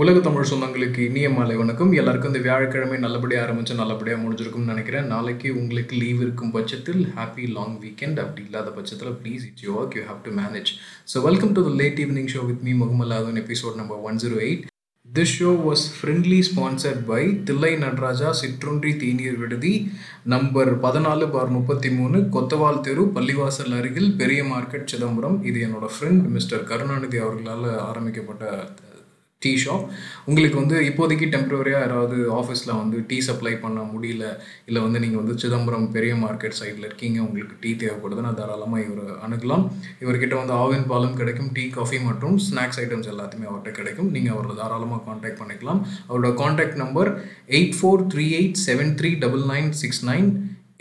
உலக தமிழ் சொந்தங்களுக்கு இனிய மாலை வணக்கம். எல்லாருக்கும் இந்த வியாழக்கிழமை நல்லபடியாக ஆரம்பிச்சு நல்லபடியாக முடிஞ்சிருக்கும்னு நினைக்கிறேன். நாளைக்கு உங்களுக்கு லீவ் இருக்கும் பட்சத்தில் ஹாப்பி லாங் வீக்கெண்ட் அப்படி இல்லாத பட்சத்தில் please it's you work you have to manage so welcome to the late evening show with me Mugamalladhan episode number one zero eight this show was friendly sponsored by Thillai Nataraja சிற்றுண்டி தேநீர் விடுதி number பதினாலு பார் முப்பத்தி மூணு கொத்தவால் தெரு பள்ளிவாசல் அருகில் பெரிய மார்க்கெட் சிதம்பரம். இது என்னோட ஃப்ரெண்ட் மிஸ்டர் கருணாநிதி அவர்களால் ஆரம்பிக்கப்பட்ட டீ ஷாப் உங்களுக்கு வந்து இப்போதைக்கு டெம்ப்ரவரியாக யாராவது ஆஃபீஸில் வந்து டீ சப்ளை பண்ண முடியல இல்லை வந்து நீங்கள் வந்து சிதம்பரம் பெரிய மார்க்கெட் சைடில் இருக்கீங்க உங்களுக்கு டீ தேவைப்படுதுன்னா தாராளமாக இவர் அணுகலாம். இவர்கிட்ட வந்து ஆவின் பாலும் கிடைக்கும் டீ காஃபி மற்றும் ஸ்நாக்ஸ் ஐட்டம்ஸ் எல்லாத்தையுமே அவர்கிட்ட கிடைக்கும். நீங்கள் அவரை தாராளமாக காண்டாக்ட் பண்ணிக்கலாம். அவரோட contact number eight four three eight seven three double nine six nine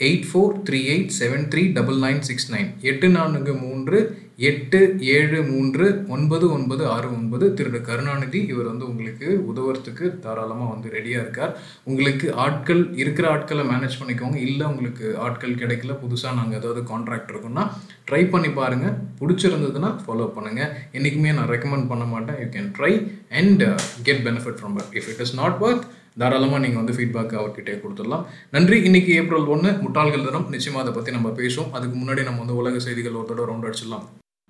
eight four three eight seven three double nine six nine எட்டு நான்கு மூன்று எட்டு ஏழு மூன்று ஒன்பது ஒன்பது ஆறு ஒன்பது. திரு கருணாநிதி இவர் வந்து உங்களுக்கு உதவுறதுக்கு தாராளமாக வந்து ரெடியாக இருக்கார். உங்களுக்கு ஆட்கள் இருக்கிற ஆட்களை மேனேஜ் பண்ணிக்கோங்க. இல்லை உங்களுக்கு ஆட்கள் கிடைக்கல புதுசாக நாங்கள் ஏதாவது கான்ட்ராக்ட் இருக்கோம்னா ட்ரை பண்ணி பாருங்கள் பிடிச்சிருந்ததுன்னா ஃபாலோ பண்ணுங்கள் என்றைக்குமே நான் ரெக்கமெண்ட் பண்ண மாட்டேன். You can try and get benefit from but if it is not work தாராளமாக நீங்கள் வந்து ஃபீட்பேக் அவர்கிட்டே கொடுத்துடலாம். நன்றி. இன்னைக்கு ஏப்ரல் ஒன்று முட்டாள்கள் தினம். நிச்சயமாக அதை பற்றி நம்ம பேசுவோம். அதுக்கு முன்னாடி நம்ம வந்து உலக செய்திகள் ஒரு தடவை ரவுண்ட் அடிச்சிடலாம்.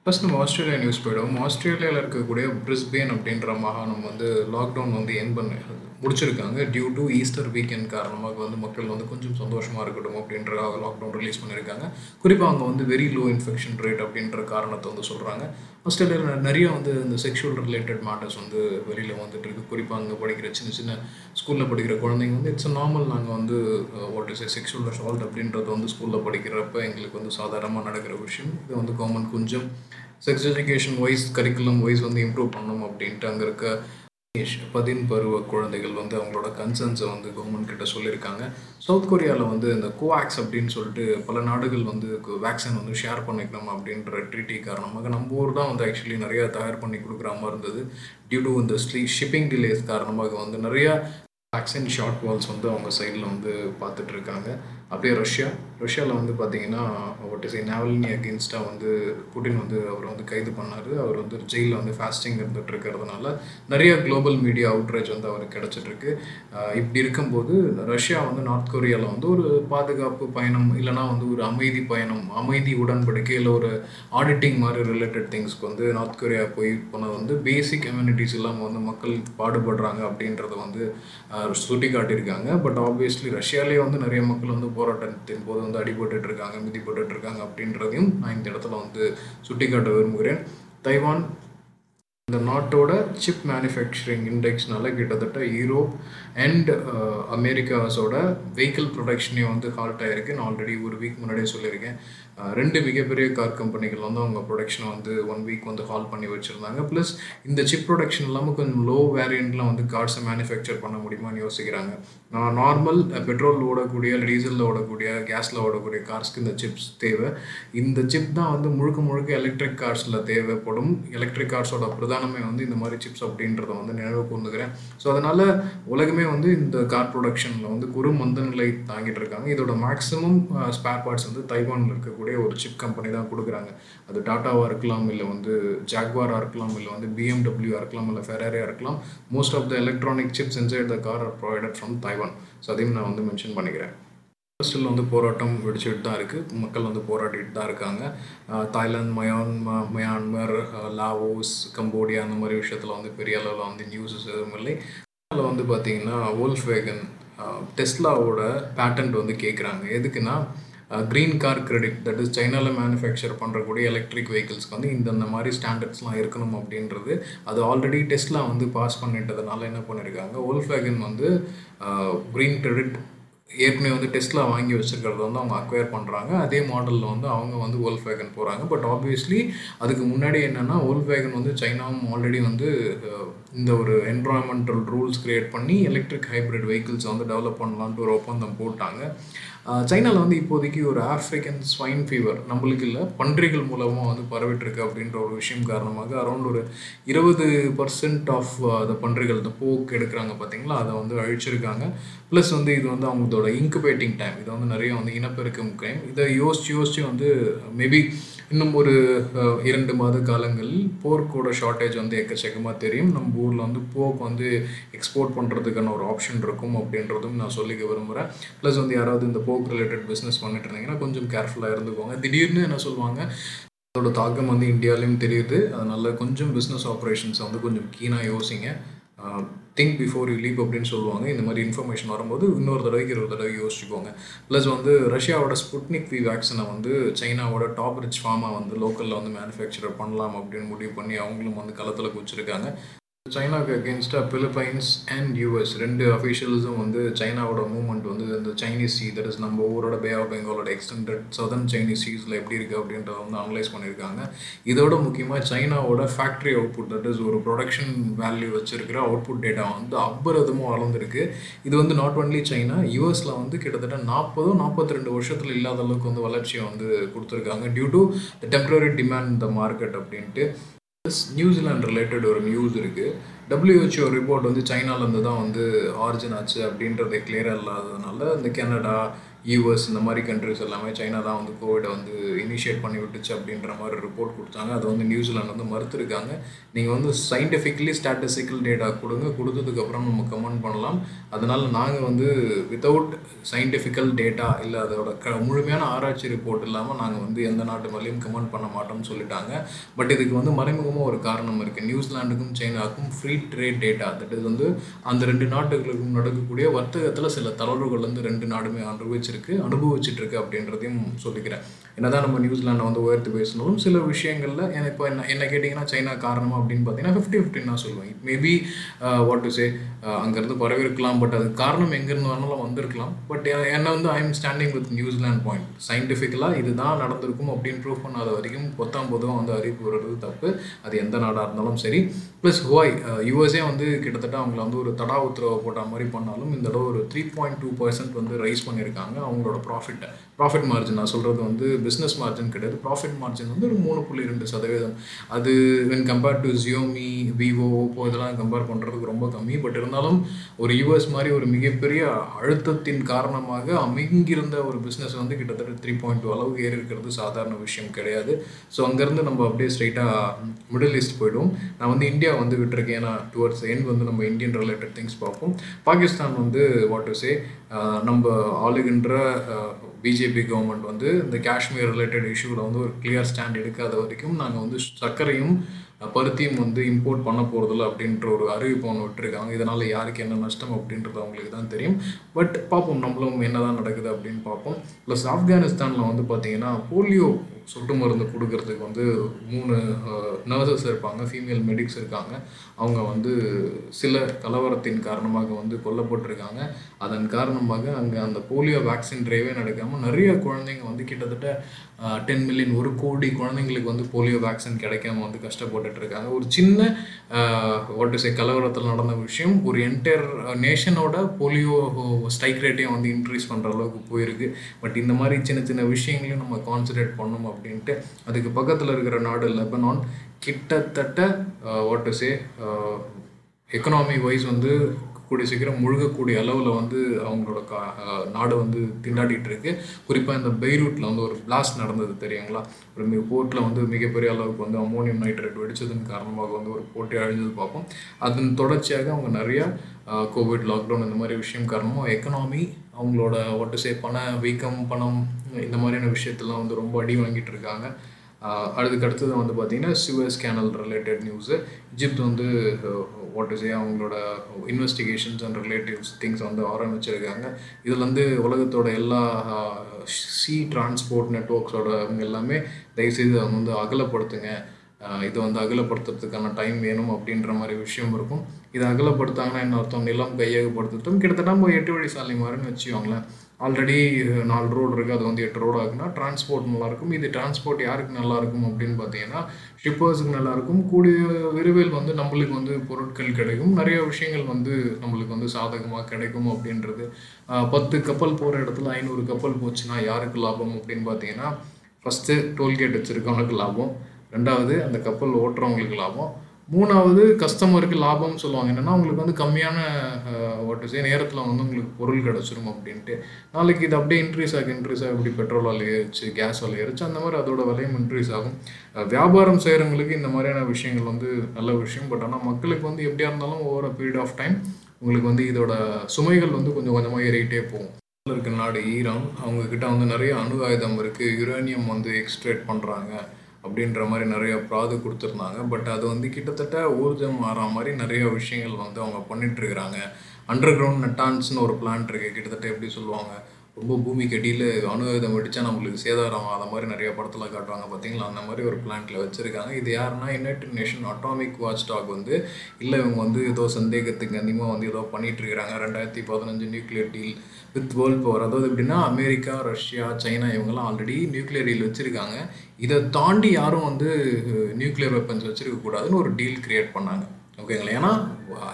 ஃபஸ்ட் நம்ம ஆஸ்திரேலியா நியூஸ் போயிடுவோம் ஆஸ்திரேலியாவில் இருக்கக்கூடிய பிரிஸ்பேன் அப்படின்ற மாகாணம் வந்து லாக்டவுன் வந்து என் பண்ணது முடிச்சிருக்காங்க. டியூ டு ஈஸ்டர் வீக்கெண்ட் காரணமாக வந்து மக்கள் வந்து கொஞ்சம் சந்தோஷமாக இருக்கட்டும் அப்படின்ற லாக்டவுன் ரிலீஸ் பண்ணியிருக்காங்க குறிப்பாக அங்கே வந்து வெரி லோ இன்ஃபெக்ஷன் ரேட் அப்படின்ற காரணத்தை வந்து சொல்கிறாங்க ஆஸ்திரேலியாவில் நிறைய வந்து இந்த செக்ஷுவல் ரிலேட்டட் மேட்டர்ஸ் வந்து வெளியில் வந்துட்டு இருக்கு. குறிப்பாக அங்கே படிக்கிற சின்ன சின்ன ஸ்கூலில் படிக்கிற குழந்தைங்க வந்து இட்ஸ் நார்மல் நாங்கள் வந்து what is a sexual assault அப்படின்றது வந்து ஸ்கூலில் படிக்கிறப்ப எங்களுக்கு வந்து சாதாரணமாக நடக்கிற விஷயம். இது வந்து கவர்மெண்ட் கொஞ்சம் sex education wise curriculum wise வந்து இம்ப்ரூவ் பண்ணணும் அப்படின்ட்டு அங்கே இருக்க பதின் பருவ குழந்தைகள் வந்து அவங்களோட கன்சர்ன்ஸை வந்து கவர்மெண்ட் கிட்ட சொல்லியிருக்காங்க. சவுத் கொரியாவில் வந்து இந்த கோவாக்ஸ் அப்படின்னு சொல்லிட்டு பல நாடுகள் வந்து வேக்சின் வந்து ஷேர் பண்ணிக்கணும் அப்படின்ற ட்ரீட்டி காரணமாக நம்ம ஊர் தான் வந்து ஆக்சுவலி நிறையா தயார் பண்ணி கொடுக்குற மாதிரி இருந்தது. டியூ டு இந்த ஸ்லீ ஷிப்பிங் டிலேஸ் காரணமாக வந்து நிறையா வேக்சின் ஷார்ட் வால்ஸ் வந்து அவங்க சைடில் வந்து பார்த்துட்ருக்காங்க அப்படியே ரஷ்யா. ரஷ்யாவில் வந்து பார்த்தீங்கன்னா வாட் இஸ் நேவலினி அகேன்ஸ்டாக வந்து புட்டின் வந்து அவர் வந்து கைது பண்ணார். அவர் வந்து ஜெயிலில் வந்து ஃபாஸ்டிங் இருந்துகிட்டு இருக்கிறதுனால நிறைய குளோபல் மீடியா அவுட்ரேஜ் வந்து அவருக்கு கிடச்சிட்ருக்கு இப்படி இருக்கும்போது ரஷ்யா வந்து நார்த் கொரியாவில் வந்து ஒரு பாதுகாப்பு பயணம் இல்லைனா வந்து ஒரு அமைதி பயணம் அமைதி உடன்படிக்கை இல்லை ஒரு ஆடிட்டிங் மாதிரி ரிலேட்டட் திங்ஸ்க்கு வந்து நார்த் கொரியா போய் போனது வந்து பேசிக் கம்யூனிட்டிஸ் இல்லாமல் வந்து மக்கள் பாடுபடுறாங்க அப்படின்றத வந்து சுட்டி காட்டியிருக்காங்க பட் ஆப்வியஸ்லி ரஷ்யாலே வந்து நிறைய மக்கள் வந்து போராட்டத்தின் போது வந்து அடிபட்டு இருக்காங்க மிதிப்பட்டு இருக்காங்க அப்படின்றதையும் நான் இந்த இடத்துல வந்து சுட்டிக்காட்ட விரும்புகிறேன். தைவான் இந்த நாட்டோட சிப் மேனுஃபேக்சரிங் இண்டெக்ஸ்னால கிட்டத்தட்ட யூரோப் அண்ட் அமெரிக்காஸோட வெஹிக்கிள் ப்ரொடக்ஷனே வந்து ஹால்ட் ஆகிருக்கு நான் ஆல்ரெடி ஒரு வீக் முன்னாடியே சொல்லியிருக்கேன். ரெண்டு மிகப்பெரிய கார் கம்பெனிகள் வந்து அவங்க ப்ரொடக்ஷனை வந்து ஒன் வீக் வந்து ஹால் பண்ணி வச்சுருந்தாங்க. ப்ளஸ் இந்த சிப் ப்ரொடக்ஷன் இல்லாமல் கொஞ்சம் லோ வேரியண்ட்டில் வந்து கார்ஸை மேனுஃபேக்சர் பண்ண முடியுமான்னு யோசிக்கிறாங்க. நான் நார்மல் பெட்ரோல் ஓடக்கூடிய டீசலில் ஓடக்கூடிய கேஸில் ஓடக்கூடிய கார்ஸ்க்கு இந்த சிப்ஸ் தேவை. இந்த சிப் தான் வந்து முழுக்க முழுக்க எலக்ட்ரிக் கார்ஸில் தேவைப்படும். எலக்ட்ரிக் கார்ஸோட பிரதானமே வந்து இந்த மாதிரி சிப்ஸ் அப்படின்றத வந்து நினைவு கூர்ந்துக்கிறேன். ஸோ அதனால் உலகமே வந்து இந்த கார் ப்ரொடக்ஷனில் வந்து குறு மந்தநிலை தாங்கிட்டு இருக்காங்க. இதோட மேக்ஸிமம் ஸ்பேர் பார்ட்ஸ் வந்து தைவானில் இருக்கக்கூடிய ஒரு சிப் கம்பெனி தான் கொடுக்குறாங்க. அது டாட்டாவாக இருக்கலாம் இல்லை வந்து ஜாக்வாராக இருக்கலாம் இல்லை வந்து பிஎம்டபிள்யூவாக இருக்கலாம் இல்லை ஃபெராரியாக இருக்கலாம். Most of the electronic chips inside the car are provided from Taiwan so அதையும் நான் வந்து மென்ஷன் பண்ணிக்கிறேன். ஸ்டில் வந்து போராட்டம் வெடிச்சுட்டு தான் இருக்குது மக்கள் வந்து போராடிட்டு தான் இருக்காங்க. Thailand Myanmar Myanmar Laos Cambodia அந்த மாதிரி விஷயத்தில் வந்து பெரிய அளவில் வந்து நியூஸஸ் எதுவும் இல்லை. அதில் வந்து பார்த்திங்கன்னா ஓல்ஃப் வேகன் டெஸ்லாவோட பேட்டன்ட் வந்து கேட்குறாங்க எதுக்குன்னா green car credit that is சைனாவில் மேனுஃபேக்சர் பண்ணுறக்கூடிய எலக்ட்ரிக் வெஹிக்கிள்ஸ்க்கு வந்து இந்தந்த மாதிரி ஸ்டாண்டர்ட்ஸ்லாம் இருக்கணும் அப்படின்றது அது ஆல்ரெடி டெஸ்ட்லாம் வந்து பாஸ் பண்ணிட்டதுனால என்ன பண்ணியிருக்காங்க ஓல்ஃபேகன் வந்து க்ரீன் கிரெடிட் ஏற்கனவே வந்து டெஸ்ட்லாம் வாங்கி வச்சுருக்கிறத வந்து அவங்க அக்வயர் பண்ணுறாங்க அதே மாடலில் வந்து அவங்க வந்து ஓல்ஃப் வேகன் போகிறாங்க பட் ஆப்வியஸ்லி அதுக்கு முன்னாடி என்னென்னா ஓல்ஃப் வேகன் வந்து சைனாவும் ஆல்ரெடி வந்து இந்த ஒரு என்வரான்மெண்டல் ரூல்ஸ் கிரியேட் பண்ணி எலக்ட்ரிக் ஹைப்ரிட் வெஹிக்கிள்ஸ் வந்து டெவலப் பண்ணலான்ட்டு ஒரு ஒப்பந்தம் போட்டாங்க. சைனாவில் வந்து இப்போதைக்கு ஒரு ஆஃப்ரிக்கன் ஸ்வைன் ஃபீவர் நம்மளுக்கு இல்லை பன்றிகள் மூலமாக வந்து பரவிட்டுருக்கு அப்படின்ற ஒரு விஷயம் காரணமாக அரௌண்ட் ஒரு இருபது பர்சன்ட் ஆஃப் அந்த பன்றிகள் இந்த போக்கு எடுக்கிறாங்க பார்த்தீங்களா அதை வந்து அழிச்சிருக்காங்க. ப்ளஸ் வந்து இது வந்து அவங்களோட இன்குபேட்டிங் டைம் இதை வந்து நிறைய வந்து இனப்பெருக்கம் டைம் இதை யோசிச்சு யோசிச்சு வந்து மேபி இன்னும் ஒரு இரண்டு மாத காலங்களில் போர்க்கோட ஷார்ட்டேஜ் வந்து எக்கச்சக்கமாக தெரியும். நம்ம ஊரில் வந்து போக் வந்து எக்ஸ்போர்ட் பண்ணுறதுக்கான ஒரு ஆப்ஷன் இருக்கும் அப்படின்றதும் நான் சொல்லிக்க விரும்புகிறேன் ப்ளஸ் வந்து யாராவது இந்த போக் ரிலேட்டட் பிஸ்னஸ் பண்ணிட்டு இருந்தீங்கன்னா கொஞ்சம் கேர்ஃபுல்லாக இருந்துக்கோங்க. திடீர்னு என்ன சொல்லுவாங்க அதோட தாக்கம் வந்து இந்தியாலையும் தெரியுது. அதனால் கொஞ்சம் பிஸ்னஸ் ஆப்ரேஷன்ஸை வந்து கொஞ்சம் கீனாக யோசிங்க. திங்க் பிஃபோர் யூ லீப் அப்படின்னு சொல்லுவாங்க. இந்த மாதிரி இன்ஃபர்மேஷன் வரும்போது இன்னொரு தடவைக்கு இருபது தடவை யோசிச்சுக்கோங்க. ப்ளஸ் வந்து ரஷ்யாவோட ஸ்புட்னிக் வி வேக்சினை வந்து சைனாவோட டாப் ரிச் ஃபார்மாக வந்து லோக்கலில் வந்து மேனுஃபேக்சர் பண்ணலாம் அப்படின்னு முடிவு பண்ணி அவங்களும் வந்து களத்தில் குச்சிருக்காங்க சைனாவுக்கு அகேன்ஸ்டாக பிலிப்பைன்ஸ் அண்ட் யூஎஸ் ரெண்டு அஃபீஷியல்ஸும் வந்து சைனாவோட மூவ்மெண்ட் வந்து இந்த சைனீஸ் சீ தட் இஸ் நம்ம ஊரோட பே ஆஃப் பெங்காலோட எக்ஸ்டெண்டட் சதர்ன் சைனீஸ் சீஸில் எப்படி இருக்குது அப்படின்றத வந்து அனலைஸ் பண்ணியிருக்காங்க. இதோட முக்கியமாக சைனாவோட ஃபேக்ட்ரி அவுட்புட் தட் இஸ் ஒரு ப்ரொடக்ஷன் வேல்யூ வச்சிருக்கிற அவுட்புட் டேட்டா வந்து அபரதமும் வளர்ந்துருக்கு. இது வந்து நாட் ஒன்லி சைனா யூஎஸில் வந்து கிட்டத்தட்ட நாற்பதோ நாற்பத்தி ரெண்டு வருஷத்தில் இல்லாத அளவுக்கு வந்து வளர்ச்சியை வந்து கொடுத்துருக்காங்க due to the temporary demand the market அப்படின்ட்டு. நியூசிலாண்ட் ரிலேட்டட் ஒரு நியூஸ் இருக்குது டபிள்யூஹெச்ஓ ரிப்போர்ட் வந்து சைனாலேருந்து தான் வந்து ஆரிஜின் ஆச்சு அப்படின்றது கிளியராக இல்லாததுனால இந்த கனடா யூஎஸ் இந்த மாதிரி கண்ட்ரிஸ் எல்லாமே சைனா தான் வந்து கோவிடை வந்து இனிஷியேட் பண்ணி விட்டுச்சு அப்படின்ற மாதிரி ரிப்போர்ட் கொடுத்தாங்க. அதை வந்து நியூசிலாந்து வந்து மறுத்துருக்காங்க. நீங்கள் வந்து சயின்டிஃபிக்கலி ஸ்டாட்டிஸ்டிக்கல் டேட்டா கொடுங்க. கொடுத்ததுக்கப்புறம் நம்ம கமெண்ட் பண்ணலாம். அதனால் நாங்கள் வந்து வித்தவுட் சயின்டிஃபிக்கல் டேட்டா இல்லை அதோட க முழுமையான ஆராய்ச்சி ரிப்போர்ட் இல்லாமல் நாங்கள் வந்து எந்த நாட்டு மேலேயும் கமெண்ட் பண்ண மாட்டோம்னு சொல்லிட்டாங்க. பட் இதுக்கு வந்து மறைமுகமாக ஒரு காரணம் இருக்குது நியூசிலாண்டுக்கும் சைனாவுக்கும் free trade data that is வந்து அந்த ரெண்டு நாட்டுகளுக்கும் நடக்கக்கூடிய வர்த்தகத்தில் சில தளர்வுகள் வந்து ரெண்டு நாடுமே அனுபவிச்சிருக்கு. அனுபவிச்சுட்டு இருக்கு அப்படின்றதையும் சொல்லிக்கிறேன். என்னதான் நம்ம நியூசிலாண்டை வந்து உயர்த்து பேசினாலும் சில விஷயங்களில் எனக்கு இப்போ என்ன என்ன கேட்டிங்கன்னா சைனா uh, uh, காரணம் அப்படின்னு பார்த்தீங்கன்னா ஃபிஃப்டி ஃபிஃப்டின்னு நான் சொல்லுவேன். மேபி வாட் டு சே அங்கேருந்து பரவி இருக்கலாம் பட் அது காரணம் எங்கேருந்து வேணாலும் வந்திருக்கலாம். பட் என்னை வந்து I am standing with New Zealand point சயின்டிஃபிக்கலாக இதுதான் நடந்திருக்கும் அப்படின்னு ப்ரூவ் பண்ணாத வரைக்கும் பொத்தாம் பொதுவாக வந்து அறிவிப்பு வர்றது தப்பு. அது எந்த நாடாக இருந்தாலும் சரி. ப்ளஸ் ஹுவாய் யூஎஸ்ஏ வந்து கிட்டத்தட்ட அவங்கள வந்து ஒரு தடா உத்தரவை போட்ட மாதிரி பண்ணாலும் இந்த தடவை ஒரு த்ரீ பாயிண்ட் டூ பர்சன்ட் வந்து ரைஸ் பண்ணியிருக்காங்க. அவங்களோட ப்ராஃபிட்டை ப்ராஃபிட் மார்ஜின் நான் சொல்கிறது வந்து பிஸ்னஸ் மார்ஜின் கிடையாது. ப்ராஃபிட் மார்ஜின் வந்து ஒரு மூணு புள்ளி ரெண்டு சதவீதம். அது when compared to Xiaomi Vivo Oppo இதெல்லாம் கம்பேர் பண்ணுறதுக்கு ரொம்ப கம்மி. பட் இருந்தாலும் ஒரு யூஎஸ் மாதிரி ஒரு மிகப்பெரிய அழுத்தத்தின் காரணமாக அமைங்கிருந்த ஒரு பிஸ்னஸ் வந்து கிட்டத்தட்ட த்ரீ பாயிண்ட் டூ அளவுக்கு ஏறி இருக்கிறது சாதாரண விஷயம் கிடையாது. ஸோ அங்கேருந்து நம்ம அப்படியே ஸ்ட்ரைட்டாக மிடில் ஈஸ்ட் போயிடுவோம். நான் வந்து இந்தியா வந்து விட்டுருக்கேன். ஏன்னா டுவர்ட்ஸ் எண்ட் வந்து நம்ம இந்தியன் ரிலேட்டட் திங்ஸ் பார்ப்போம். பாகிஸ்தான் வந்து வாட் டு சே நம்ம ஆளுகின்ற பிஜேபி கவர்மெண்ட் வந்து இந்த காஷ்மீர் ரிலேட்டட் இஷ்யூவில் வந்து ஒரு கிளியர் ஸ்டாண்ட் எடுக்காத வரைக்கும் நாங்கள் வந்து சர்க்கரையும் பருத்தியும் வந்து இம்போர்ட் பண்ண போகிறதில்ல அப்படின்ற ஒரு அறிவிப்பு ஒன்று விட்டுருக்காங்க. இதனால் யாருக்கு என்ன நஷ்டம் அப்படின்றது அவங்களுக்கு தான் தெரியும். பட் பார்ப்போம் நம்மளும் என்ன தான் நடக்குது அப்படின்னு பார்ப்போம். ப்ளஸ் ஆப்கானிஸ்தானில் வந்து பார்த்தீங்கன்னா போலியோ சொட்டு மருந்து கொடுக்கறதுக்கு வந்து மூணு நர்சஸ் இருப்பாங்க ஃபீமேல் மெடிக்ஸ் இருக்காங்க. அவங்க வந்து சில கலவரத்தின் காரணமாக வந்து கொல்லப்பட்டிருக்காங்க. அதன் காரணமாக அங்கே அந்த போலியோ வேக்சின் ட்ரைவே நடக்காமல் நிறைய குழந்தைங்க வந்து கிட்டத்தட்ட டென் மில்லியன் ஒரு கோடி குழந்தைங்களுக்கு வந்து போலியோ வேக்சின் கிடைக்காம வந்து கஷ்டப்பட்டு இருக்காங்க ஒரு சின்ன வாட் சே கலவரத்தில் நடந்த விஷயம். ஒரு என்டையர் நேஷனோட போலியோ ஸ்ட்ரைக் ரேட்டையும் வந்து இன்க்ரீஸ் பண்ணுற அளவுக்கு போயிருக்கு. பட் இந்த மாதிரி சின்ன சின்ன விஷயங்களையும் நம்ம கான்சன்ட்ரேட் பண்ணணும் அப்படின்ட்டு அதுக்கு பக்கத்தில் இருக்கிற நாடு லெபனான் கிட்டத்தட்ட வாட் சே எக்கனாமி வைஸ் வந்து கூடிய சீக்கிரம் முழுகக்கூடிய அளவில் வந்து அவங்களோட கா நாடு வந்து திண்டாடிட்டு இருக்கு குறிப்பாக இந்த பெய்ரூட்டில் வந்து ஒரு பிளாஸ்ட் நடந்தது தெரியுங்களா? ஒரு மிக போர்ட்டில் வந்து மிகப்பெரிய அளவுக்கு வந்து அமோனியம் நைட்ரேட் வெடித்ததன் காரணமாக வந்து ஒரு போட்டி அழிஞ்சது பார்ப்போம். அதன் தொடர்ச்சியாக அவங்க நிறையா கோவிட் லாக்டவுன் இந்த மாதிரி விஷயம் காரணமாக எக்கனாமி அவங்களோட ஒட்டு சே பண வீக்கம் பணம் இந்த மாதிரியான விஷயத்தெல்லாம் வந்து ரொம்ப அடி வாங்கிட்டு இருக்காங்க. அதுக்கு அடுத்தது வந்து பார்த்திங்கன்னா Suez canal related news Egypt வந்து வாட் இஸ் அவங்களோட இன்வெஸ்டிகேஷன்ஸ் அண்ட் ரிலேட்டிவ்ஸ் திங்ஸ் வந்து ஆரம்பிச்சிருக்காங்க. இதில் வந்து உலகத்தோட எல்லா சி டிரான்ஸ்போர்ட் நெட்ஒர்க்ஸோட எல்லாமே தயவுசெய்து அவங்க வந்து அகலப்படுத்துங்க. இதை வந்து அகலப்படுத்துறதுக்கான டைம் வேணும் அப்படின்ற மாதிரி விஷயம் இருக்கும். இதை அகலப்படுத்தாங்கன்னா என்ன அர்த்தம்? நிலம் கையகப்படுத்தட்டும். கிட்டத்தட்ட நம்ம எட்டு வழி சாலை மாதிரின்னு வச்சுக்கோங்களேன். ஆல்ரெடி நாலு ரோடு இருக்குது அது வந்து எட்டு ரோடு ஆகுனா டிரான்ஸ்போர்ட் நல்லாயிருக்கும். இது டிரான்ஸ்போர்ட் யாருக்கு நல்லாயிருக்கும் அப்படின்னு பார்த்தீங்கன்னா ஷிப்பர்ஸுக்கு நல்லாயிருக்கும். கூடிய விரைவில் வந்து நம்மளுக்கு வந்து பொருட்கள் கிடைக்கும். நிறைய விஷயங்கள் வந்து நம்மளுக்கு வந்து சாதகமாக கிடைக்கும் அப்படின்றது. பத்து கப்பல் போகிற இடத்துல ஐநூறு கப்பல் போச்சுன்னா யாருக்கு லாபம் அப்படின்னு பார்த்தீங்கன்னா ஃபஸ்ட்டு டோல்கேட் வச்சுருக்கவங்களுக்கு லாபம். ரெண்டாவது அந்த கப்பல் ஓட்டுறவங்களுக்கு லாபம். மூணாவது கஸ்டமருக்கு லாபம்னு சொல்லுவாங்க. என்னென்னா உங்களுக்கு வந்து கம்மியான வாட்டு சே நேரத்தில் வந்து உங்களுக்கு பொருள் கிடச்சிரும் அப்படின்ட்டு. நாளைக்கு இது அப்படியே இன்க்ரீஸ் ஆகும் இன்க்ரீஸ் ஆகும் இப்படி பெட்ரோல் விலை ஏறிச்சு கேஸ் விலை ஏறிச்சு அந்த மாதிரி அதோட விலையும் இன்க்ரீஸ் ஆகும். வியாபாரம் செய்கிறவங்களுக்கு இந்த மாதிரியான விஷயங்கள் வந்து நல்ல விஷயம். பட் ஆனால் மக்களுக்கு வந்து எப்படியா இருந்தாலும் ஓவர பீரியட் ஆஃப் டைம் உங்களுக்கு வந்து இதோட சுமைகள் வந்து கொஞ்சம் கொஞ்சமாக ஏறிக்கிட்டே போகும். இருக்க நாடு ஈரான். அவங்கக்கிட்ட வந்து நிறைய அணு ஆயுதம் இருக்குது யுரேனியம் வந்து எக்ஸ்ட்ரேட் பண்ணுறாங்க அப்படின்ற மாதிரி நிறைய ப்ராது கொடுத்துருந்தாங்க. பட் அது வந்து கிட்டத்தட்ட ஊர்ஜம் மாறா மாதிரி நிறைய விஷயங்கள் வந்து அவங்க பண்ணிட்டு இருக்கிறாங்க அண்டர் கிரவுண்ட் நட்டான்ஸ்னு ஒரு பிளான் இருக்குது கிட்டத்தட்ட எப்படி சொல்லுவாங்க? ரொம்ப பூமிக்கு அடியில் அணு வெடிச்சா நம்மளுக்கு சேதாரம் அந்த மாதிரி நிறைய படத்தில் காட்டுவாங்க பார்த்தீங்களா அந்த மாதிரி ஒரு பிளான்ட்டில் வச்சுருக்காங்க. இது யாருன்னா united nation atomic watch talk வந்து இல்லை இவங்க வந்து ஏதோ சந்தேகத்துக்கு அதிகமாக வந்து ஏதோ பண்ணிட்டு இருக்கிறாங்க ரெண்டாயிரத்தி பதினஞ்சு nuclear deal with world power அதாவது எப்படின்னா அமெரிக்கா ரஷ்யா சைனா இவங்கெல்லாம் ஆல்ரெடி நியூக்ளியர் டீல் வச்சுருக்காங்க. இதை தாண்டி யாரும் வந்து நியூக்ளியர் வெப்பன்ஸ் வச்சுருக்கக்கூடாதுன்னு ஒரு டீல் கிரியேட் பண்ணாங்க. ஓகேங்களா ஏன்னா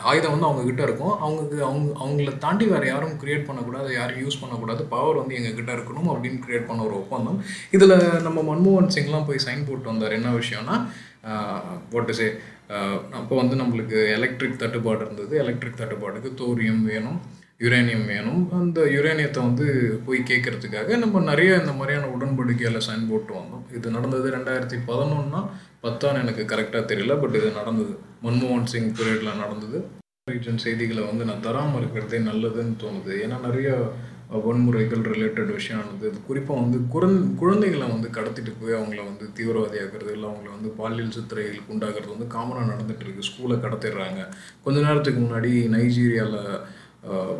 ஆயுதம் வந்து அவங்கக்கிட்ட இருக்கும். அவங்களுக்கு அவங்க அவங்கள தாண்டி வேறு யாரும் கிரியேட் பண்ணக்கூடாது யாரும் யூஸ் பண்ணக்கூடாது. பவர் வந்து எங்ககிட்ட இருக்கணும் அப்படின்னு கிரியேட் பண்ண ஒரு ஒப்பந்தம். இதில் நம்ம மன்மோகன் சிங்லாம் போய் சைன் போட்டு வந்தார். என்ன விஷயம்னா போட்டு சே அப்போ வந்து நம்மளுக்கு எலக்ட்ரிக் தட்டுப்பாடு இருந்தது. எலக்ட்ரிக் தட்டுப்பாடுக்கு தோரியம் வேணும். யுரேனியம் வேணும். அந்த யுரேனியத்தை வந்து போய் கேட்கறதுக்காக நம்ம நிறைய இந்த மாதிரியான உடன்படிக்கையில் சைன் போட்டு வந்தோம். இது நடந்தது ரெண்டாயிரத்தி பதினொன்னா பத்தான்னு எனக்கு கரெக்டாக தெரியல பட் இது நடந்தது. மன்மோகன் சிங் பீரியடில் நடந்தது. ரீஜன் செய்திகளை வந்து நான் தராமல் இருக்கிறதே நல்லதுன்னு தோணுது. ஏன்னா நிறைய வன்முறைகள் ரிலேட்டட் விஷயம் ஆனது. குறிப்பாக வந்து குழந் குழந்தைகளை வந்து கடத்திட்டு போய் அவங்கள வந்து தீவிரவாதியாக்குறது இல்லை அவங்கள வந்து பாலியல் சித்திரைகளுக்கு உண்டாகிறது வந்து காமனாக நடந்துட்டு இருக்கு. ஸ்கூலை கடத்திடுறாங்க. கொஞ்ச நேரத்துக்கு முன்னாடி நைஜீரியாவில்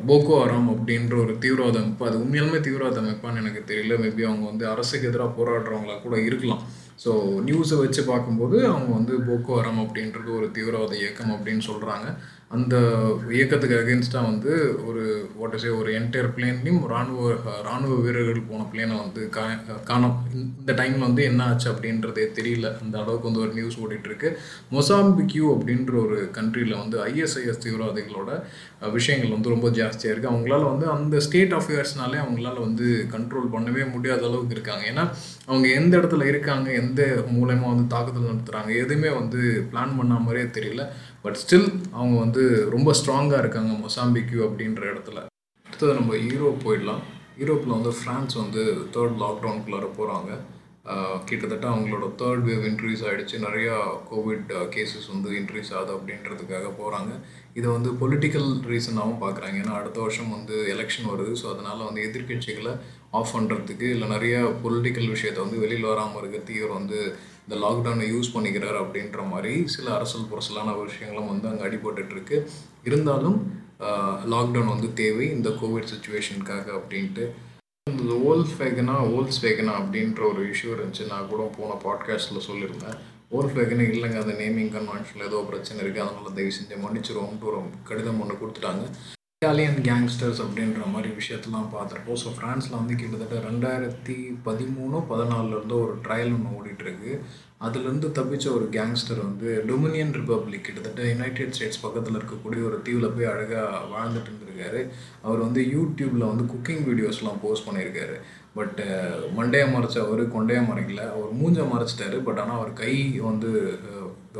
போக்கோ ஹராம் அப்படின்ற ஒரு தீவிரவாத அமைப்பு அது உண்மையாலுமே தீவிரவாத அமைப்பான்னு எனக்கு தெரியல. மேபி அவங்க வந்து அரசுக்கு எதிராக போராடுறவங்களா கூட இருக்கலாம். ஸோ நியூஸை வச்சு பார்க்கும்போது அவங்க வந்து போக்கோ ஹராம் அப்படின்றது ஒரு தீவிரவாத இயக்கம் அப்படின்னு சொல்கிறாங்க அந்த இயக்கத்துக்கு அகேன்ஸ்டாக வந்து ஒரு வாட் ஒரு என்டையர் பிளேன்லையும் ராணுவ ராணுவ வீரர்கள் போன பிளேனை வந்து கா காணோம். இந்த டைமில் வந்து என்ன ஆச்சு அப்படின்றதே தெரியல. அந்த அளவுக்கு வந்து ஒரு நியூஸ் ஓடிட்டுருக்கு. மொசாம்பிக்யூ அப்படின்ற ஒரு கண்ட்ரியில் வந்து ஐஎஸ்ஐஎஸ் தீவிரவாதிகளோட விஷயங்கள் வந்து ரொம்ப ஜாஸ்தியாக இருக்குது அவங்களால வந்து அந்த ஸ்டேட் அஃபேர்ஸ்னாலே அவங்களால வந்து கண்ட்ரோல் பண்ணவே முடியாத அளவுக்கு இருக்காங்க. ஏன்னா அவங்க எந்த இடத்துல இருக்காங்க எந்த மூலயமா வந்து தாக்குதல் நடத்துகிறாங்க எதுவுமே வந்து பிளான் பண்ண மாதிரியே தெரியல. பட் ஸ்டில் அவங்க வந்து ரொம்ப ஸ்ட்ராங்காக இருக்காங்க மொசாம்பிக்யூ அப்படின்ற இடத்துல. அடுத்தது நம்ம யூரோப் போயிடலாம். யூரோப்பில் வந்து ஃப்ரான்ஸ் வந்து தேர்ட் லாக்டவுனுக்குள்ளார போகிறாங்க கிட்டத்தட்ட அவங்களோட தேர்ட் வேவ் இன்க்ரீஸ் ஆகிடுச்சு நிறையா கோவிட் கேசஸ் வந்து இன்க்ரீஸ் ஆகுது அப்படின்றதுக்காக போகிறாங்க இதை வந்து பொலிட்டிக்கல் ரீசனாகவும் பார்க்குறாங்க. ஏன்னா அடுத்த வருஷம் வந்து எலெக்ஷன் வருது. ஸோ அதனால் வந்து எதிர்கட்சிகளை ஆஃப் பண்ணுறதுக்கு இல்லை நிறையா பொலிட்டிக்கல் விஷயத்தை வந்து வெளியில் வராமல் இருக்கிறதுக்கு இவர் வந்து இந்த லாக்டவுனை யூஸ் பண்ணிக்கிறார் அப்படின்ற மாதிரி சில அரசல் புரசலான விஷயங்களும் வந்து அங்கே அடிபட்டுருக்கு இருந்தாலும் லாக்டவுன் வந்து தேவை. இந்த கோவிட் சுச்சுவேஷனுக்காக அப்படின்ட்டு. இந்த ஓல்ஸ் வேகனா ஓல்ஸ் வேகனா அப்படின்ற ஒரு இஷ்யூ இருந்துச்சு. நான் கூட போன பாட்காஸ்ட்டில் சொல்லியிருந்தேன். ஓல்ஸ் வேகனா இல்லைங்க. அந்த நேமிங் கன்வென்ஷனில் ஏதோ பிரச்சனை இருக்குது அதனால் தயவு செஞ்சு மன்னிச்சிருவோம்ட்டு ஒரு கடிதம் ஒன்று கொடுத்துட்டாங்க. இட்டாலியன் கேங்ஸ்டர்ஸ் அப்படின்ற மாதிரி விஷயத்தெல்லாம் பார்த்துருப்போம். ஸோ ஃப்ரான்ஸில் வந்து கிட்டத்தட்ட ரெண்டாயிரத்தி பதிமூணு பதினாலிருந்து ஒரு ட்ரையல் ஒன்று ஓடிட்டுருக்கு. அதுலேருந்து தப்பிச்ச ஒரு கேங்ஸ்டர் வந்து டொமினியன் ரிப்பப்ளிக் கிட்டத்தட்ட யுனைடெட் ஸ்டேட்ஸ் பக்கத்தில் இருக்கக்கூடிய ஒரு தீவில் போய் அழகாக வாழ்ந்துட்டு இருந்திருக்காரு. அவர் வந்து யூடியூப்பில் வந்து குக்கிங் வீடியோஸ்லாம் போஸ்ட் பண்ணியிருக்காரு. பட் மண்டையை மறைச்ச அவர் கொண்டையை மறைக்கல. அவர் மூஞ்சை மறைச்சிட்டாரு. பட் ஆனால் அவர் கை வந்து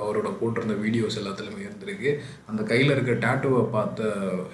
அவரோட போட்டிருந்த வீடியோஸ் எல்லாத்துலேயுமே இருந்திருக்கு. அந்த கையில் இருக்க டேட்டுவை பார்த்த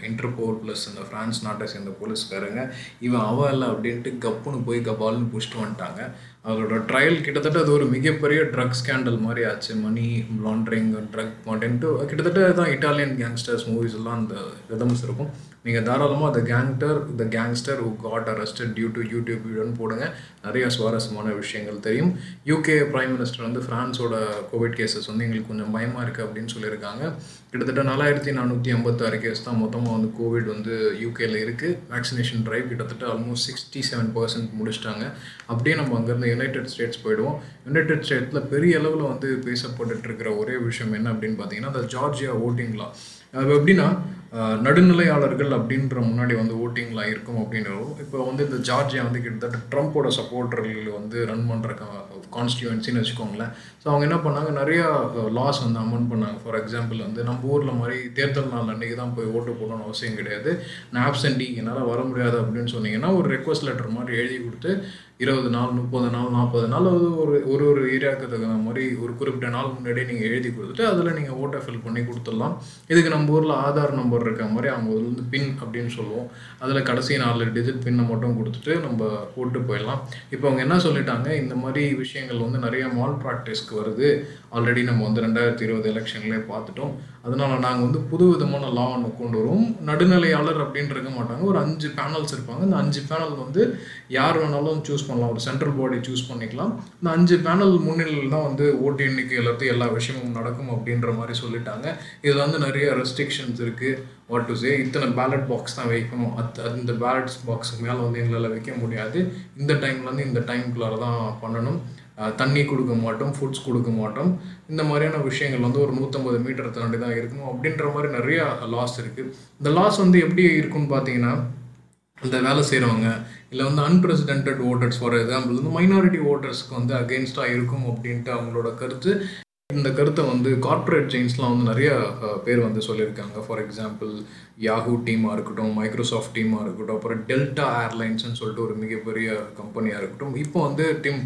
இன்டர்போல் ப்ளஸ் அந்த ஃப்ரான்ஸ் நாட்டை சேர்ந்த போலீஸ்காரங்க இவன் அவ இல்லை அப்படின்ட்டு கப்புன்னு போய் கபால்னு புஷ்ட்டு வந்துட்டாங்க. அவரோட ட்ரையல் கிட்டத்தட்ட அது ஒரு மிகப்பெரிய ட்ரக் ஸ்கேண்டல் மாதிரி ஆச்சு. மணி லாண்ட்ரிங் ட்ரக் மாட்டேன்ட்டு கிட்டத்தட்ட தான் இட்டாலியன் கேங்ஸ்டர்ஸ் மூவிஸ் எல்லாம் அந்த ரிதம்ஸ் இருக்கும். நீங்கள் தாராளமாக the gangster the gangster who got arrested due to YouTube வீடியோன்னு போடுங்க. நிறைய சுவாரஸ்யமான விஷயங்கள் தெரியும். யூகே பிரைம் மினிஸ்டர் வந்து ஃப்ரான்ஸோட கோவிட் கேசஸ் வந்து எங்களுக்கு கொஞ்சம் பயமாக இருக்குது அப்படின்னு சொல்லியிருக்காங்க. கிட்டத்தட்ட நாலாயிரத்தி நானூற்றி ஐம்பத்தாறு கேஸ் தான் மொத்தமாக வந்து கோவிட் வந்து யூகேல இருக்குது வேக்சினேஷன் ட்ரைவ் கிட்டத்தட்ட ஆல்மோஸ்ட் சிக்ஸ்டி செவன் பர்சன்ட் முடிச்சிட்டாங்க. அப்படியே நம்ம அங்கேருந்து யுனைடெட் ஸ்டேட்ஸ் போயிடுவோம். யுனைடெட் ஸ்டேட்ஸில் பெரிய அளவில் வந்து பேசப்பட்டுட்டு இருக்கிற ஒரே விஷயம் என்ன அப்படின்னு பார்த்தீங்கன்னா அந்த ஜார்ஜியா ஓட்டிங்லாம் அது எப்படின்னா நடுநிலையாளர்கள் அப்படின்ற முன்னாடி வந்து ஓட்டிங்கில் இருக்கும் அப்படின்றதும் இப்போ வந்து இந்த ஜார்ஜியா வந்து கிட்டத்தட்ட ட்ரம்ப்போட சப்போர்ட்டர்கள் வந்து ரன் பண்ணுற கான்ஸ்டியூன்சின்னு வச்சுக்கோங்களேன். ஸோ அவங்க என்ன பண்ணாங்க? நிறையா லாஸ் வந்து அமெண்ட் பண்ணாங்க. ஃபார் எக்ஸாம்பிள் வந்து நம்ம ஊரில் மாதிரி தேர்தல் நாள் அன்றைக்கி தான் போய் ஓட்டு போடணும்னு அவசியம் கிடையாது. நான் ஆப்சண்டி என்னால் வர முடியாது அப்படின்னு சொன்னீங்கன்னா ஒரு ரெக்வஸ்ட் லெட்டர் மாதிரி எழுதி கொடுத்து இருபது நாள் முப்பது நாள் நாற்பது நாள் அது ஒரு ஒரு ஒரு ஏரியாவுக்கு தகுந்த மாதிரி ஒரு குறிப்பிட்ட நாள் முன்னாடியே நீங்கள் எழுதி கொடுத்துட்டு அதில் நீங்கள் ஓட்டை ஃபில் பண்ணி கொடுத்துடலாம். இதுக்கு நம்ம ஊரில் ஆதார் நம்பர் இருக்க மாதிரி அவங்க வந்து பின் அப்படின்னு சொல்லுவோம். அதில் கடைசி நாலு டிஜிட் பின்னை மட்டும் கொடுத்துட்டு நம்ம போட்டு போயிடலாம். இப்போ அவங்க என்ன சொல்லிட்டாங்க இந்த மாதிரி விஷயங்கள் வந்து நிறைய மால் ப்ராக்டிஸ்க்கு வருது. ஆல்ரெடி நம்ம வந்து ரெண்டாயிரத்தி இருபது எலெக்ஷன்லேயே பார்த்துட்டோம். அதனால் நாங்கள் வந்து புது விதமான லா ஒன்று கொண்டு வருவோம் நடுநிலையாளர் அப்படின்ட்டு இருக்க மாட்டாங்க. ஒரு அஞ்சு பேனல்ஸ் இருப்பாங்க. இந்த அஞ்சு பேனல் வந்து யார் வேணாலும் சூஸ் பண்ணலாம். ஒரு சென்ட்ரல் பாடி சூஸ் பண்ணிக்கலாம். இந்த அஞ்சு பேனல் முன்னிலையில் தான் வந்து ஓட்டு எண்ணிக்கையிலேருந்து எல்லா விஷயமும் நடக்கும் அப்படின்ற மாதிரி சொல்லிட்டாங்க. இதில் வந்து நிறைய ரெஸ்ட்ரிக்ஷன்ஸ் இருக்குது வாட் டு சே இத்தனை பேலட் பாக்ஸ் தான் வைக்கணும். அத் அந்த பேலட்ஸ் பாக்ஸுக்கு மேலே வந்து எங்களால் வைக்க முடியாது. இந்த டைம்லேருந்து இந்த டைம்குள்ளார தான் பண்ணணும். தண்ணி கொடுக்க மாட்டோம் ஃபுட்ஸ் கொடுக்க மாட்டோம். இந்த மாதிரியான விஷயங்கள் வந்து ஒரு நூற்றம்பது மீட்டர் தாண்டி தான் இருக்கணும் அப்படின்ற மாதிரி நிறையா லாஸ் இருக்குது இந்த லாஸ் வந்து எப்படி இருக்குன்னு பார்த்தீங்கன்னா இந்த வேலை செய்கிறவங்க இல்லை வந்து அன்பிரசிடென்டட் ஓட்டர்ஸ் ஃபார் எக்ஸாம்பிள் வந்து மைனாரிட்டி ஓட்டர்ஸ்க்கு வந்து அகெயின்ஸ்டாக இருக்கும் அப்படின்ட்டு அவங்களோட கருத்து இந்த கருத்தை வந்து கார்ப்பரேட் செயின்ஸ்லாம் வந்து நிறைய பேர் வந்து சொல்லியிருக்காங்க. ஃபார் எக்ஸாம்பிள் யாஹூ டீமாக இருக்கட்டும் மைக்ரோசாஃப்ட் டீமாக இருக்கட்டும் அப்புறம் டெல்டா ஏர்லைன்ஸ்னு சொல்லிட்டு ஒரு மிகப்பெரிய கம்பெனியாக இருக்கட்டும். இப்போ வந்து டிம்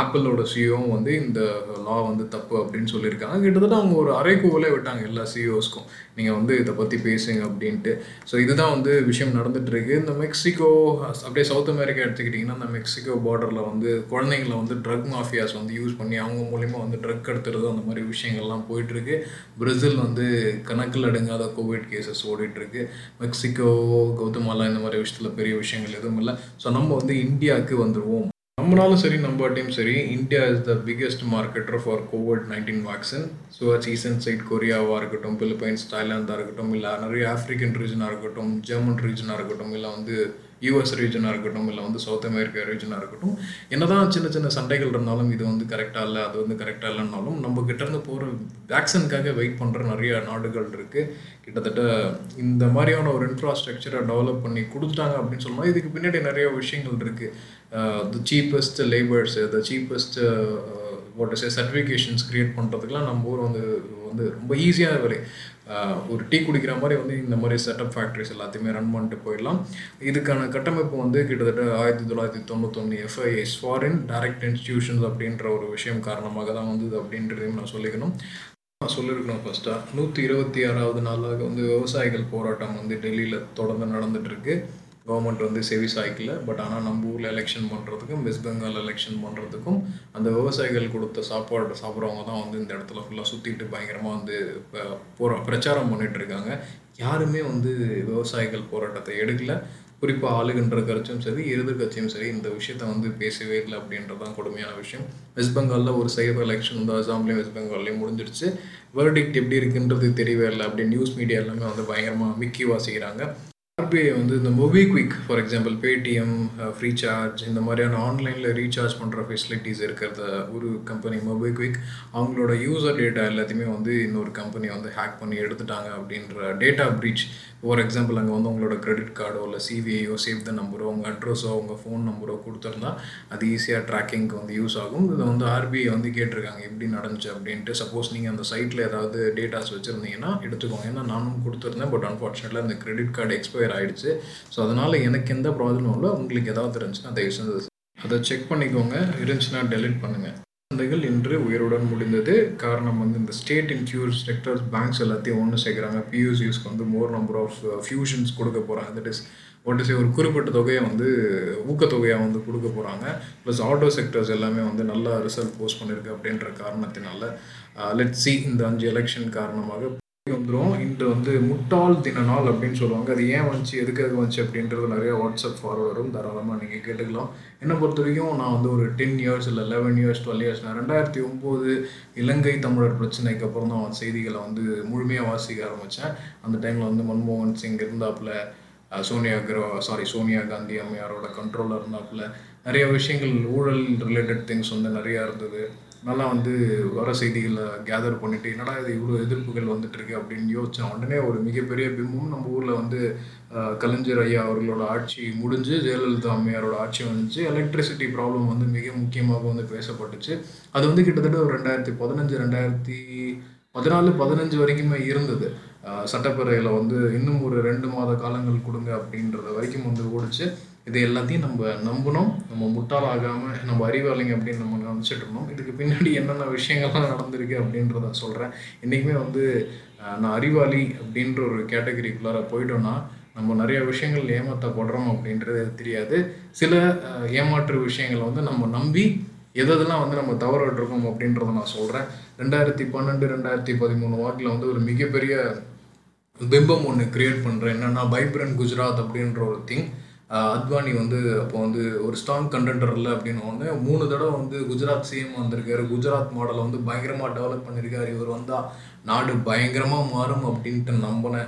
ஆப்பிளோட சிஓவும் வந்து இந்த லா வந்து தப்பு அப்படின்னு சொல்லியிருக்காங்க. கிட்டத்தட்ட அவங்க ஒரு அரைக்கூவலே விட்டாங்க எல்லா சிஓஸ்க்கும் நீங்கள் வந்து இதை பற்றி பேசுங்க அப்படின்ட்டு. ஸோ இதுதான் வந்து விஷயம் நடந்துகிட்ருக்கு இந்த மெக்சிகோ அப்படியே சவுத் அமெரிக்கா எடுத்துக்கிட்டிங்கன்னா அந்த மெக்சிகோ பார்டரில் வந்து குழந்தைங்கள வந்து ட்ரக் மாஃபியாஸ் வந்து யூஸ் பண்ணி அவங்க மூலிமா வந்து ட்ரக் எடுத்துறது அந்த மாதிரி விஷயங்கள்லாம் போயிட்டுருக்கு. பிரேசில் வந்து கணக்கில் அடங்காத கோவிட் கேசஸ் ஓடிட்டுருக்கு. மெக்சிகோ கௌதமாலா இந்த மாதிரி விஷயத்தில் பெரிய விஷயங்கள் எதுவும் இல்லை. ஸோ நம்ம வந்து இந்தியாவுக்கு வந்துடுவோம் நம்மளாலும் சரி நம்ம டீம் சரி India is the biggest marketer for covid nineteen vaccine so season Asian side கொரியாவாக இருக்கட்டும் பிலிப்பைன்ஸ் தாய்லாந்தாக இருக்கட்டும் இல்லை நிறைய ஆஃப்ரிக்கன் ரீஜனாக இருக்கட்டும் ஜெர்மன் ரீஜனாக இருக்கட்டும் இல்லை வந்து யூஎஸ் ரீஜனாக இருக்கட்டும் இல்லை வந்து சவுத் அமெரிக்கா ரீஜனாக இருக்கட்டும் என்னதான் சின்ன சின்ன சண்டைகள் இருந்தாலும் இது வந்து கரெக்டாக இல்லை அது வந்து கரெக்டாக இல்லைனாலும் நம்ம கிட்டேருந்து போகிற வேக்சினுக்காக வெயிட் பண்ணுற நிறைய நாடுகள் இருக்குது கிட்டத்தட்ட இந்த மாதிரியான ஒரு இன்ஃப்ராஸ்ட்ரக்சரை டெவலப் பண்ணி கொடுத்துட்டாங்க அப்படின்னு சொன்னால் இதுக்கு பின்னாடி நிறைய விஷயங்கள் இருக்குது the cheapest labours the cheapest what is certifications create பண்ணுறதுக்குலாம் நம்ம ஊர் வந்து வந்து ரொம்ப ஈஸியாக வேலை. ஒரு டீ குடிக்கிற மாதிரி வந்து இந்த மாதிரி செட்டப் ஃபேக்ட்ரிஸ் எல்லாத்தையுமே ரன் பண்ணிட்டு போயிடலாம். இதுக்கான கட்டமைப்பு வந்து கிட்டத்தட்ட ஆயிரத்தி தொள்ளாயிரத்தி தொண்ணூத்தொன்று எஃப்ஐஎஸ் ஃபாரின் டைரக்ட் இன்ஸ்டியூஷன்ஸ் அப்படின்ற ஒரு விஷயம் காரணமாக தான் வந்தது அப்படின்றதையும் நான் சொல்லிக்கணும். நான் சொல்லியிருக்கணும் ஃபஸ்ட்டாக நூற்றி இருபத்தி ஆறாவது நாளாக வந்து விவசாயிகள் போராட்டம் வந்து டெல்லியில் தொடர்ந்து நடந்துகிட்ருக்கு கவர்மெண்ட் வந்து செவி சாய்க்கல. பட் ஆனால் நம்ம ஊரில் எலெக்ஷன் பண்ணுறதுக்கும் வெஸ்ட் பெங்கால் எலெக்ஷன் பண்ணுறதுக்கும் அந்த விவசாயிகள் கொடுத்த சாப்பாடு சாப்பிட்றவங்க தான் வந்து இந்த இடத்துல ஃபுல்லாக சுற்றிட்டு பயங்கரமாக வந்து இப்போ போரா பிரச்சாரம் பண்ணிகிட்டு இருக்காங்க. யாருமே வந்து விவசாயிகள் போராட்டத்தை எடுக்கலை. குறிப்பாக ஆளுகின்ற கட்சியும் சரி எதிர்கட்சியும் சரி இந்த விஷயத்த வந்து பேசவே இல்லை அப்படின்றது தான் கொடுமையான விஷயம். வெஸ்ட் பெங்காலில் ஒரு சைவ எலெக்ஷன் வந்து அசாம்லேயும் வெஸ்ட் பெங்கால்லையும் முடிஞ்சிடுச்சு. வேர்டிக்ட் எப்படி இருக்குன்றது தெரியவே இல்லை. அப்படி நியூஸ் மீடியா எல்லாமே வந்து பயங்கரமாக மிக்கி வாசிக்கிறாங்க. ஆர்பிஐ வந்து இந்த MobiKwik for example Paytm Freecharge இந்த மாதிரியான ஆன்லைனில் ரீசார்ஜ் பண்ணுற ஃபெசிலிட்டிஸ் இருக்கிறத ஒரு கம்பெனி மொபிக்விக் அவங்களோட யூசர் டேட்டா எல்லாத்தையுமே வந்து இன்னொரு கம்பெனி வந்து ஹேக் பண்ணி எடுத்துட்டாங்க அப்படின்ற டேட்டா ப்ரீச் ஃபார் எக்ஸாம்பிள் அங்கே வந்து உங்களோட கிரெடிட் கார்டோ இல்லை சிவிஐயோ சேவ் த நம்பரோ உங்கள் அட்ரஸோ உங்கள் ஃபோன் நம்பரோ கொடுத்துருந்தா அது ஈஸியாக ட்ராக்கிங்க்கு வந்து யூஸ் ஆகும். இதை வந்து ஆர்பிஐ வந்து கேட்டிருக்காங்க எப்படி நடந்துச்சு அப்படின்ட்டு. சப்போஸ் நீங்கள் அந்த சைட்டில் ஏதாவது டேட்டாஸ் வச்சுருந்தீங்கன்னா எடுத்துக்கோங்க. ஏன்னா நானும் கொடுத்துருந்தேன் பட் அன்ஃபார்ச்சுனேட்லி அந்த கிரெடிட் கார்டு எக்ஸ்பயர் ஆயிடுச்சு. ஸோ அதனால் எனக்கு எந்த ப்ராப்ளமும் இல்லை. உங்களுக்கு ஏதாவது இருந்துச்சுன்னா தயவு செஞ்சு அதை செக் பண்ணிக்கோங்க. இருந்துச்சுன்னா டெலிட் பண்ணுங்கள் குழந்தைகள் இன்று உயிருடன் முடிந்தது. காரணம் வந்து இந்த ஸ்டேட் இன்சூரன்ஸ் செக்டர்ஸ் பேங்க்ஸ் எல்லாத்தையும் ஒன்று சேர்க்குறாங்க. பியூசிஸ்க்கு வந்து மோர் நம்பர் ஆஃப் ஃபியூஷன்ஸ் கொடுக்க போகிறாங்க தட் இஸ் வாட் இஸ் ஒரு குறிப்பிட்ட தொகையை வந்து ஊக்கத்தொகையாக வந்து கொடுக்க போகிறாங்க ப்ளஸ் ஆட்டோ செக்டர்ஸ் எல்லாமே வந்து நல்லா ரிசல்ட் போஸ்ட் பண்ணியிருக்கு அப்படின்ற காரணத்தினால uh, லெட் சி இந்த அஞ்சு எலெக்ஷன் காரணமாக வந்துடும் இன்று வந்து முட்டாள் தின நாள் அப்படின்னு சொல்லுவாங்க. அது ஏன் வந்துச்சு? எதுக்காக வந்துச்சு? அப்படின்றது நிறைய வாட்ஸ்அப் ஃபார்வர்ட் வரும். தாராளமாக நீங்கள் கேட்டுக்கலாம். என்னை பொறுத்த வரைக்கும் நான் வந்து ஒரு டென் இயர்ஸ் இல்லை லெவன் இயர்ஸ் டுவெல் இயர்ஸ் நான் ரெண்டாயிரத்தி ஒம்போது இலங்கை தமிழர் பிரச்சனைக்கு அப்புறம் தான் செய்திகளை வந்து முழுமையாக வாசிக்க ஆரம்பித்தேன் அந்த டைமில் வந்து மன்மோகன் சிங் இருந்தாப்புல சோனியா கிரோ சாரி சோனியா காந்தி அம்மையாரோட கண்ட்ரோலாக இருந்தாப்புல நிறைய விஷயங்கள் ஊழல் ரிலேட்டட் திங்ஸ் வந்து நிறையா இருந்தது. நல்லா வந்து வர செய்திகளை கேதர் பண்ணிட்டு என்னடா இது இவ்வளோ எதிர்ப்புகள் வந்துட்டு இருக்கு அப்படின்னு யோசித்தோம் உடனே ஒரு மிகப்பெரிய பிம்பம் நம்ம ஊரில் வந்து கலைஞர் ஐயா அவர்களோட ஆட்சி முடிஞ்சு ஜெயலலிதா அம்மையாரோட ஆட்சி வந்துச்சு. எலக்ட்ரிசிட்டி ப்ராப்ளம் வந்து மிக முக்கியமாக வந்து பேசப்பட்டுச்சு. அது வந்து கிட்டத்தட்ட ஒரு ரெண்டாயிரத்தி பதினஞ்சு ரெண்டாயிரத்தி பதினாலு பதினஞ்சு வரைக்குமே இருந்தது. சட்டப்பேரவையில் வந்து இன்னும் ஒரு ரெண்டு மாத காலங்கள் கொடுங்க அப்படின்றத வரைக்கும் வந்து ஓடிச்சு. இது எல்லாத்தையும் நம்ம நம்பணும் நம்ம முட்டாளாகாமல் நம்ம அறிவாளிங்க அப்படின்னு நம்ம நினச்சிட்டு இருந்தோம். இதுக்கு பின்னாடி என்னென்ன விஷயங்கள்லாம் நடந்திருக்கு அப்படின்றத சொல்கிறேன் என்றைக்குமே வந்து நான் அறிவாளி அப்படின்ற ஒரு கேட்டகரிக்குள்ளார போயிட்டோன்னா நம்ம நிறைய விஷயங்கள் ஏமாற்றப்படுறோம் அப்படின்றது தெரியாது. சில ஏமாற்று விஷயங்களை வந்து நம்ம நம்பி எதெல்லாம் வந்து நம்ம தவற விட்டுருக்கோம் அப்படின்றத நான் சொல்கிறேன் ரெண்டாயிரத்தி பன்னெண்டு ரெண்டாயிரத்தி பதிமூணு வாக்கில் வந்து ஒரு மிகப்பெரிய பிம்பம் ஒன்று கிரியேட் பண்ணுறேன் என்னென்னா வைப்ரண்ட் குஜராத் அப்படின்ற ஒரு திங் அத்வானி வந்து அப்போ வந்து ஒரு ஸ்ட்ராங் கண்டென்டர் இல்லை அப்படின்னு ஒன்று மூணு தடவை வந்து குஜராத் சிஎம் வந்திருக்காரு. குஜராத் மாடலை வந்து பயங்கரமாக டெவலப் பண்ணியிருக்காரு இவர் வந்தால் நாடு பயங்கரமாக மாறும் அப்படின்ட்டு நம்பின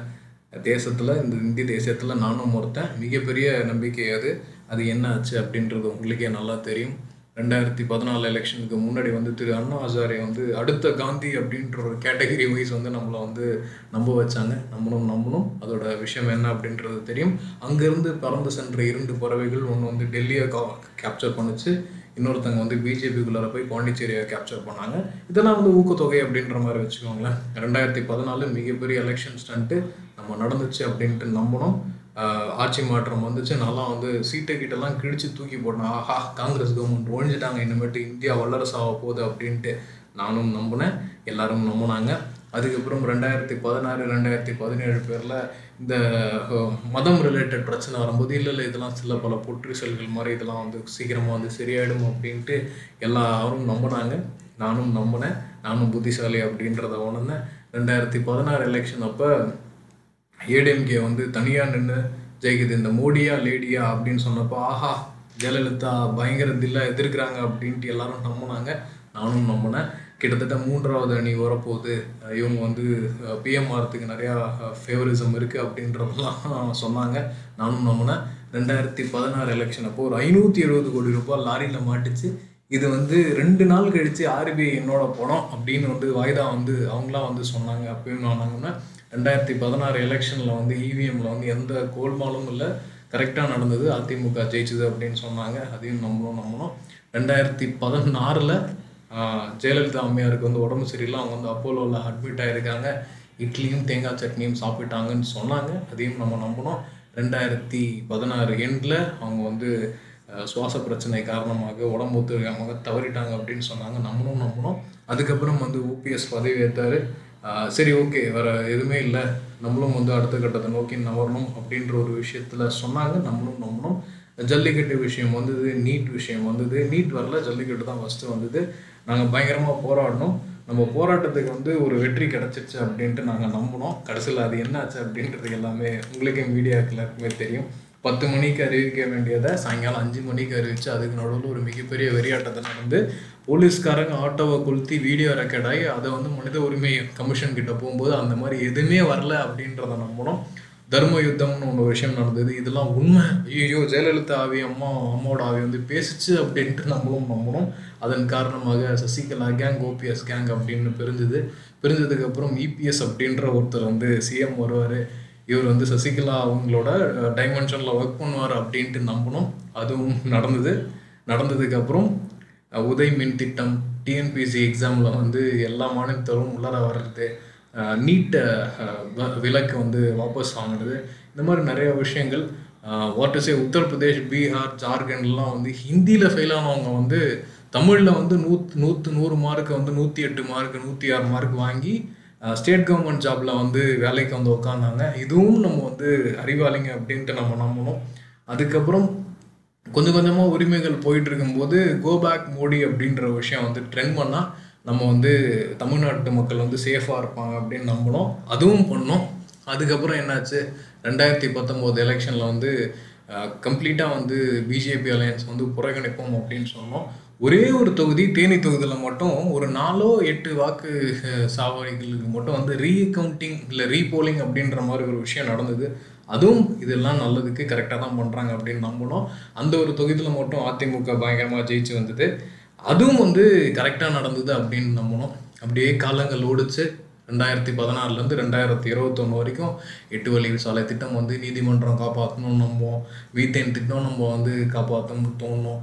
தேசத்தில் இந்த இந்திய தேசத்தில் நானும் ஒருத்தன். மிகப்பெரிய நம்பிக்கை அது. அது என்ன ஆச்சு அப்படின்றது உங்களுக்கே நல்லா தெரியும். ரெண்டாயிரத்தி பதினாலு எலெக்ஷனுக்கு முன்னாடி வந்து திரு அண்ணா ஹசாரே வந்து அடுத்த காந்தி அப்படின்ற ஒரு கேட்டகரி வைஸ் வந்து நம்மளை வந்து நம்ப வச்சாங்க. நம்பணும் நம்பணும். அதோட விஷயம் என்ன அப்படின்றது தெரியும். அங்கேருந்து பறந்து சென்ற இரண்டு பறவைகள் ஒன்று வந்து டெல்லியை கா கேப்சர் பண்ணுச்சு. இன்னொருத்தங்க வந்து பிஜேபிக்குள்ளார போய் பாண்டிச்சேரியை கேப்சர் பண்ணாங்க. இதெல்லாம் வந்து ஊக்கத்தொகை அப்படின்ற மாதிரி வச்சுக்கோங்களேன். ரெண்டாயிரத்தி பதினாலு மிகப்பெரிய எலெக்ஷன் ஸ்டண்ட்டு நம்ம நடந்துச்சு அப்படின்ட்டு நம்பணும். ஆட்சி மாற்றம் வந்துச்சு. நல்லா வந்து சீட்டை கிட்டலாம் கிழிச்சு தூக்கி போட்டேன். ஆஹா காங்கிரஸ் கவர்மெண்ட் ஒழிஞ்சிட்டாங்க. இனிமேட்டு இந்தியா வல்லரசாக போகுது அப்படின்ட்டு நானும் நம்பினேன். எல்லாரும் நம்பினாங்க. அதுக்கப்புறம் ரெண்டாயிரத்தி பதினாறு ரெண்டாயிரத்தி பதினேழு பேரில் இந்த மதம் ரிலேட்டட் பிரச்சனை வரும்போது இல்லை இல்லை இதெல்லாம் சில பல புற்றுசல்கள் மாதிரி இதெல்லாம் வந்து சீக்கிரமாக வந்து சரியாயிடும் அப்படின்ட்டு எல்லாரும் நம்பினாங்க. நானும் நம்பினேன். நானும் புத்திசாலி அப்படின்றத உணர்ந்தேன். ரெண்டாயிரத்தி பதினாறு எலெக்ஷன் அப்போ ஏடிஎம்கே வந்து தனியாக நின்று ஜெயிக்குது இந்த மோடியா லேடியா? அப்படின்னு சொன்னப்போ ஆஹா ஜெயலலிதா பயங்கர தில்லா எதிர்க்கிறாங்க அப்படின்ட்டு எல்லாரும் நம்பினாங்க. நானும் நம்பினேன். கிட்டத்தட்ட மூன்றாவது அணி வரப்போகுது. இவங்க வந்து பிஎம் ஆகிறதுக்கு நிறையா ஃபேவரிசம் இருக்குது அப்படின்றதெல்லாம் சொன்னாங்க. நானும் நம்பினேன். ரெண்டாயிரத்தி பதினாறு எலெக்ஷன் அப்போ ஒரு ஐநூற்றி எழுபது கோடி ரூபாய் லாரியில் மாட்டுச்சு. இது வந்து ரெண்டு நாள் கழித்து ஆர்பிஐ என்னோட பணம் அப்படின்னு வந்து வாய்தா வந்து அவங்களாம் வந்து சொன்னாங்க. அப்பயும் நானாங்கன்னா ரெண்டாயிரத்தி பதினாறு எலெக்ஷனில் வந்து இவிஎம்மில் வந்து எந்த கோல்மாலும் இல்லை கரெக்டாக நடந்தது. அதிமுக ஜெயிச்சுது அப்படின்னு சொன்னாங்க. அதையும் நம்பணும் நம்பணும். ரெண்டாயிரத்தி பதினாறில் ஜெயலலிதா அம்மையாருக்கு வந்து உடம்பு சரியில்லை. அவங்க வந்து அப்போலோவில் அட்மிட் ஆகிருக்காங்க இட்லியும் தேங்காய் சட்னியும் சாப்பிட்டாங்கன்னு சொன்னாங்க. அதையும் நம்ம நம்பணும். ரெண்டாயிரத்தி பதினாறு எண்டில் அவங்க வந்து சுவாச பிரச்சனை காரணமாக உடம்பு ஒத்துழைக்காம தவறிட்டாங்க அப்படின்னு சொன்னாங்க. நம்மளும் நம்பணும். அதுக்கப்புறம் வந்து ஓபிஎஸ் பதவி ஏற்றாரு சரி ஓகே வேறு எதுவுமே இல்லை. நம்மளும் வந்து அடுத்த கட்டத்தை நோக்கி நவரணும் அப்படின்ற ஒரு விஷயத்தில் சொன்னாங்க. நம்மளும் நம்பணும். ஜல்லிக்கட்டு விஷயம் வந்தது நீட் விஷயம் வந்தது. நீட் வரல ஜல்லிக்கட்டு தான் ஃபஸ்ட்டு வந்தது. நாங்கள் பயங்கரமாக போராடினோம். நம்ம போராட்டத்துக்கு வந்து ஒரு வெற்றி கிடச்சிருச்சு அப்படின்ட்டு நாங்கள் நம்பினோம். கடைசியில் அது என்னாச்சு அப்படின்றது எல்லாமே உங்களுக்கே மீடியாவுக்கு எல்லாருக்குமே தெரியும். பத்து மணிக்கு அறிவிக்க வேண்டியதை சாயங்காலம் அஞ்சு மணிக்கு அறிவிச்சு அதுக்கு நடுவில் ஒரு மிகப்பெரிய வெறியாட்டத்தை நடந்து போலீஸ்காரங்க ஆட்டோவை கொளுத்தி வீடியோ ரெக்கார்ட் ஆகி அதை வந்து மனித உரிமை கமிஷன் கிட்ட போகும்போது அந்த மாதிரி எதுவுமே வரல அப்படின்றத நம்பணும். தர்ம யுத்தம்னு ஒன்று விஷயம் நடந்தது. இதெல்லாம் உண்மை. ஐயோ ஜெயலலிதா ஆவி அம்மா அம்மாவோட ஆவி வந்து பேசிச்சு அப்படின்ட்டு நம்மளும் நம்பணும். அதன் காரணமாக சசிகலா கேங் ஓபிஎஸ் கேங் அப்படின்னு பிரிஞ்சுது. பிரிஞ்சதுக்கப்புறம் இபிஎஸ் அப்படின்ற ஒருத்தர் வந்து சிஎம் வருவார். இவர் வந்து சசிகலா அவங்களோட டைமென்ஷனில் ஒர்க் பண்ணுவார் அப்படின்ட்டு நம்பணும். அதுவும் நடந்தது. நடந்ததுக்கப்புறம் உதய் மின் திட்டம் டிஎன்பிசி எக்ஸாமில் வந்து எல்லா மாநிலத்தரும் உள்ளார வர்றது நீட்டை விலக்கு வந்து வாபஸ் வாங்கினது இந்த மாதிரி நிறைய விஷயங்கள். What is a Uttar Pradesh Bihar ஜார்க்கண்ட்லாம் வந்து ஹிந்தியில் ஃபெயில் ஆனவங்க வந்து தமிழில் வந்து நூத் நூற்று நூறு மார்க்கு வந்து நூற்றி எட்டு மார்க் நூற்றி ஆறு மார்க் வாங்கி ஸ்டேட் கவர்மெண்ட் ஜாபில் வந்து வேலைக்கு வந்து உட்காந்தாங்க இதுவும் நம்ம வந்து அறிவாளிங்க அப்படின்ட்டு நம்ம நம்பணும். அதுக்கப்புறம் கொஞ்சம் கொஞ்சமாக உரிமைகள் போயிட்டு இருக்கும்போது கோ பேக் மோடி அப்படின்ற விஷயம் வந்து ட்ரெண்ட் பண்ணால் நம்ம வந்து தமிழ்நாட்டு மக்கள் வந்து சேஃபாக இருப்பாங்க அப்படின்னு நம்பணும். அதுவும் பண்ணோம். அதுக்கப்புறம் என்னாச்சு? ரெண்டாயிரத்தி பத்தொம்போது எலெக்ஷனில் வந்து கம்ப்ளீட்டாக வந்து பிஜேபி அலையன்ஸ் வந்து புறக்கணிப்போம் அப்படின்னு சொன்னோம். ஒரே ஒரு தொகுதி தேனி தொகுதியில் மட்டும் ஒரு நாலோ எட்டு வாக்கு சாவடிகளுக்கு மட்டும் வந்து ரீகவுண்டிங் இல்லை ரீபோலிங் அப்படின்ற மாதிரி ஒரு விஷயம் நடந்தது. அதுவும் இதெல்லாம் நல்லதுக்கு கரெக்டாக தான் பண்ணுறாங்க அப்படின்னு நம்பினோம். அந்த ஒரு தொகுதியில் மட்டும் அதிமுக பயங்கரமாக ஜெயிச்சு வந்தது. அதுவும் வந்து கரெக்டாக நடந்தது அப்படின்னு நம்பினோம். அப்படியே காலங்கள் ஓடிச்சு. ரெண்டாயிரத்தி பதினாறுலேருந்து ரெண்டாயிரத்தி இருபத்தொன்று வரைக்கும் எட்டு வழி சாலை திட்டம் வந்து நீதிமன்றம் காப்பாற்றணும்னு நம்புவோம். வீத்தேன் திட்டம் நம்ம வந்து காப்பாற்றணும்னு தோணும்.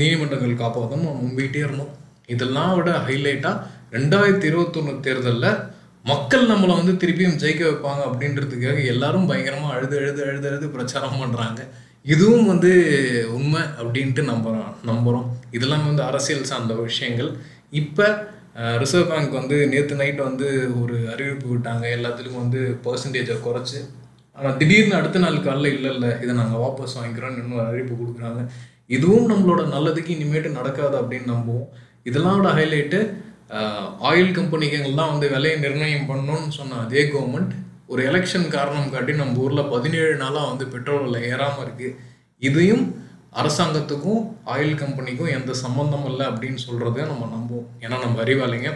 நீதிமன்றங்கள் காப்பாற்றணும் நம்பிக்கிட்டே இருந்தோம். இதெல்லாம் விட ஹைலைட்டாக ரெண்டாயிரத்தி இருபத்தொன்று தேர்தலில் மக்கள் நம்மளை வந்து திருப்பியும் ஜெயிக்க வைப்பாங்க அப்படின்றதுக்காக எல்லாரும் பயங்கரமாக அழுது அழுது அழுது அழுது பிரச்சாரம் பண்ணுறாங்க இதுவும் வந்து உண்மை அப்படின்ட்டு நம்புகிறோம் நம்புகிறோம் இதெல்லாம் வந்து அரசியல் சார்ந்த விஷயங்கள். இப்போ ரிசர்வ் பேங்க் வந்து நேற்று நைட் வந்து ஒரு அறிவிப்பு விட்டாங்க. எல்லாத்துலேயும் வந்து பர்சன்டேஜை குறைச்சி. ஆனால் திடீர்னு அடுத்த நாள் காலைல இல்லை இல்லை இதை நாங்கள் வாபஸ் வாங்கிக்கிறோம்னு இன்னொரு அறிவிப்பு கொடுக்குறாங்க. இதுவும் நம்மளோட நல்லதுக்கு இனிமேட்டு நடக்காது அப்படின்னு நம்புவோம். இதெல்லாம் ஹைலைட்டு ஆயில் கம்பெனிகள்லாம் வந்து விலையை நிர்ணயம் பண்ணணும்னு சொன்ன அதே கவர்மெண்ட் ஒரு எலெக்ஷன் காரணம் காட்டி நம்ம ஊரில் பதினேழு நாளாக வந்து பெட்ரோல் விலை ஏறாமல் இருக்குது இதையும் அரசாங்கத்துக்கும் ஆயில் கம்பெனிக்கும் எந்த சம்மந்தம் இல்லை அப்படின்னு சொல்கிறத நம்ம நம்புவோம். ஏன்னா நம்ம அறிவாளிங்க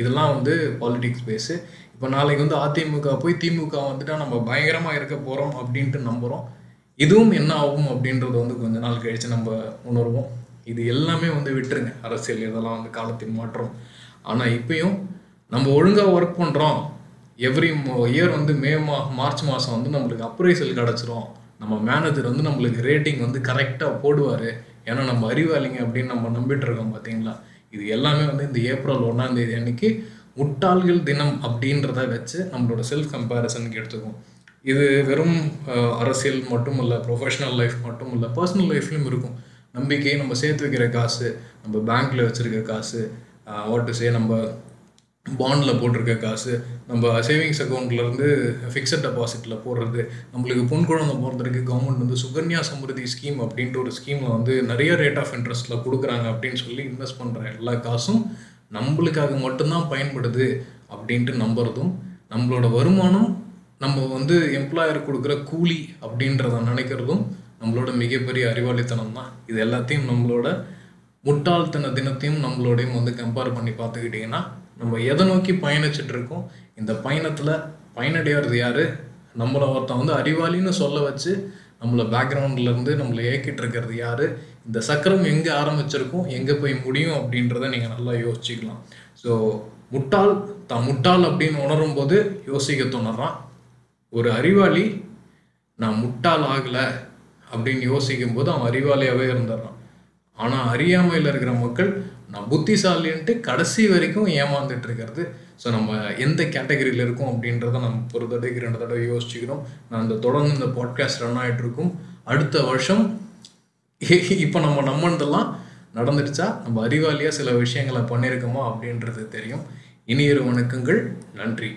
இதெல்லாம் வந்து பாலிடிக்ஸ் பேஸு இப்போ நாளைக்கு வந்து அதிமுக போய் திமுக வந்துட்டால் நம்ம பயங்கரமாக இருக்க போகிறோம் அப்படின்ட்டு நம்புகிறோம் இதுவும் என்ன ஆகும் அப்படின்றது வந்து கொஞ்ச நாள் கழித்து நம்ம உணர்வோம். இது எல்லாமே வந்து விட்டுருங்க. அரசியல் இதெல்லாம் வந்து காலத்தின் மாற்றம். ஆனால் இப்பயும் நம்ம ஒழுங்காக ஒர்க் பண்ணுறோம் எவ்ரி இயர் வந்து மே மா மார்ச் மாதம் வந்து நம்மளுக்கு அப்ரைசல் கிடச்சிரும். நம்ம மேனேஜர் வந்து நம்மளுக்கு ரேட்டிங் வந்து கரெக்டாக போடுவார். ஏன்னா நம்ம அறிவாளிங்க அப்படின்னு நம்ம நம்பிட்டு இருக்கோம் பார்த்தீங்களா இது எல்லாமே வந்து இந்த ஏப்ரல் ஒன்றாம் தேதி அன்னைக்கு முட்டாள்கள் தினம் அப்படின்றத வச்சு நம்மளோட செல்ஃப் கம்பேரிசனுக்கு எடுத்துக்கும் இது வெறும் அரசியல் மட்டும் இல்லை ப்ரொஃபஷனல் லைஃப் மட்டும் இல்லை பர்சனல் லைஃப்லையும் இருக்கும். நம்பிக்கை நம்ம சேர்த்து வைக்கிற காசு நம்ம பேங்க்கில் வச்சுருக்க காசு வாட் டு சே நம்ம பாண்டில் போட்டிருக்க காசு நம்ம சேவிங்ஸ் அக்கௌண்ட்லேருந்து ஃபிக்ஸட் டெபாசிட்டில் போடுறது நம்மளுக்கு பொன் குழந்தை போகிறதுக்கு கவர்மெண்ட் வந்து சுகன்யா சமிருதி ஸ்கீம் அப்படின்ட்டு ஒரு ஸ்கீமில் வந்து நிறைய ரேட் ஆஃப் இன்ட்ரெஸ்ட்டில் கொடுக்குறாங்க அப்படின்னு சொல்லி இன்வெஸ்ட் பண்ணுற எல்லா காசும் நம்மளுக்காக மட்டும்தான் பயன்படுது அப்படின்ட்டு நம்புறதும் நம்மளோட வருமானம் நம்ம வந்து எம்ப்ளாயர் கொடுக்குற கூலி அப்படின்றத நினைக்கிறதும் நம்மளோட மிகப்பெரிய அறிவாளித்தனம் தான். இது எல்லாத்தையும் நம்மளோட முட்டாள்தன தினத்தையும் நம்மளோடையும் வந்து கம்பேர் பண்ணி பார்த்துக்கிட்டிங்கன்னா நம்ம எதை நோக்கி பயணிச்சுட்டு இருக்கோம் இந்த பயணத்தில் பயனடைகிறது யார்? நம்மளை ஒருத்தன் வந்து அறிவாளின்னு சொல்ல வச்சு நம்மளை பேக்ரவுண்ட்லேருந்து நம்மளை ஏக்கிட்டு இருக்கிறது யார்? இந்த சக்கரம் எங்கே ஆரம்பிச்சிருக்கோம்? எங்கே போய் முடியும் அப்படின்றத நீங்கள் நல்லா யோசிச்சுக்கலாம். ஸோ முட்டாள் தான் முட்டாள் அப்படின்னு உணரும் போது யோசிக்க தோணுறான். ஒரு அறிவாளி நான் முட்டாள் ஆகலை அப்படின்னு யோசிக்கும் போது அவன் அறிவாளியாகவே இருந்துடுறான். ஆனால் அறியாமையில் இருக்கிற மக்கள் நான் புத்திசாலின்ட்டு கடைசி வரைக்கும் ஏமாந்துட்டு இருக்கிறது ஸோ நம்ம எந்த கேட்டகரியில் இருக்கோம் அப்படின்றத நம்ம ஒரு தடவைக்கு ரெண்டு தடவை யோசிச்சுக்கிறோம். நான் இந்த தொடர்ந்து இந்த பாட்காஸ்ட் ரன் ஆகிட்டு இருக்கும் அடுத்த வருஷம் இப்போ நம்ம நம்பினதெல்லாம் நடந்துடுச்சா? நம்ம அறிவாளியாக சில விஷயங்களை பண்ணியிருக்கோமா அப்படின்றது தெரியும். இனியொரு வணக்கங்கள். நன்றி.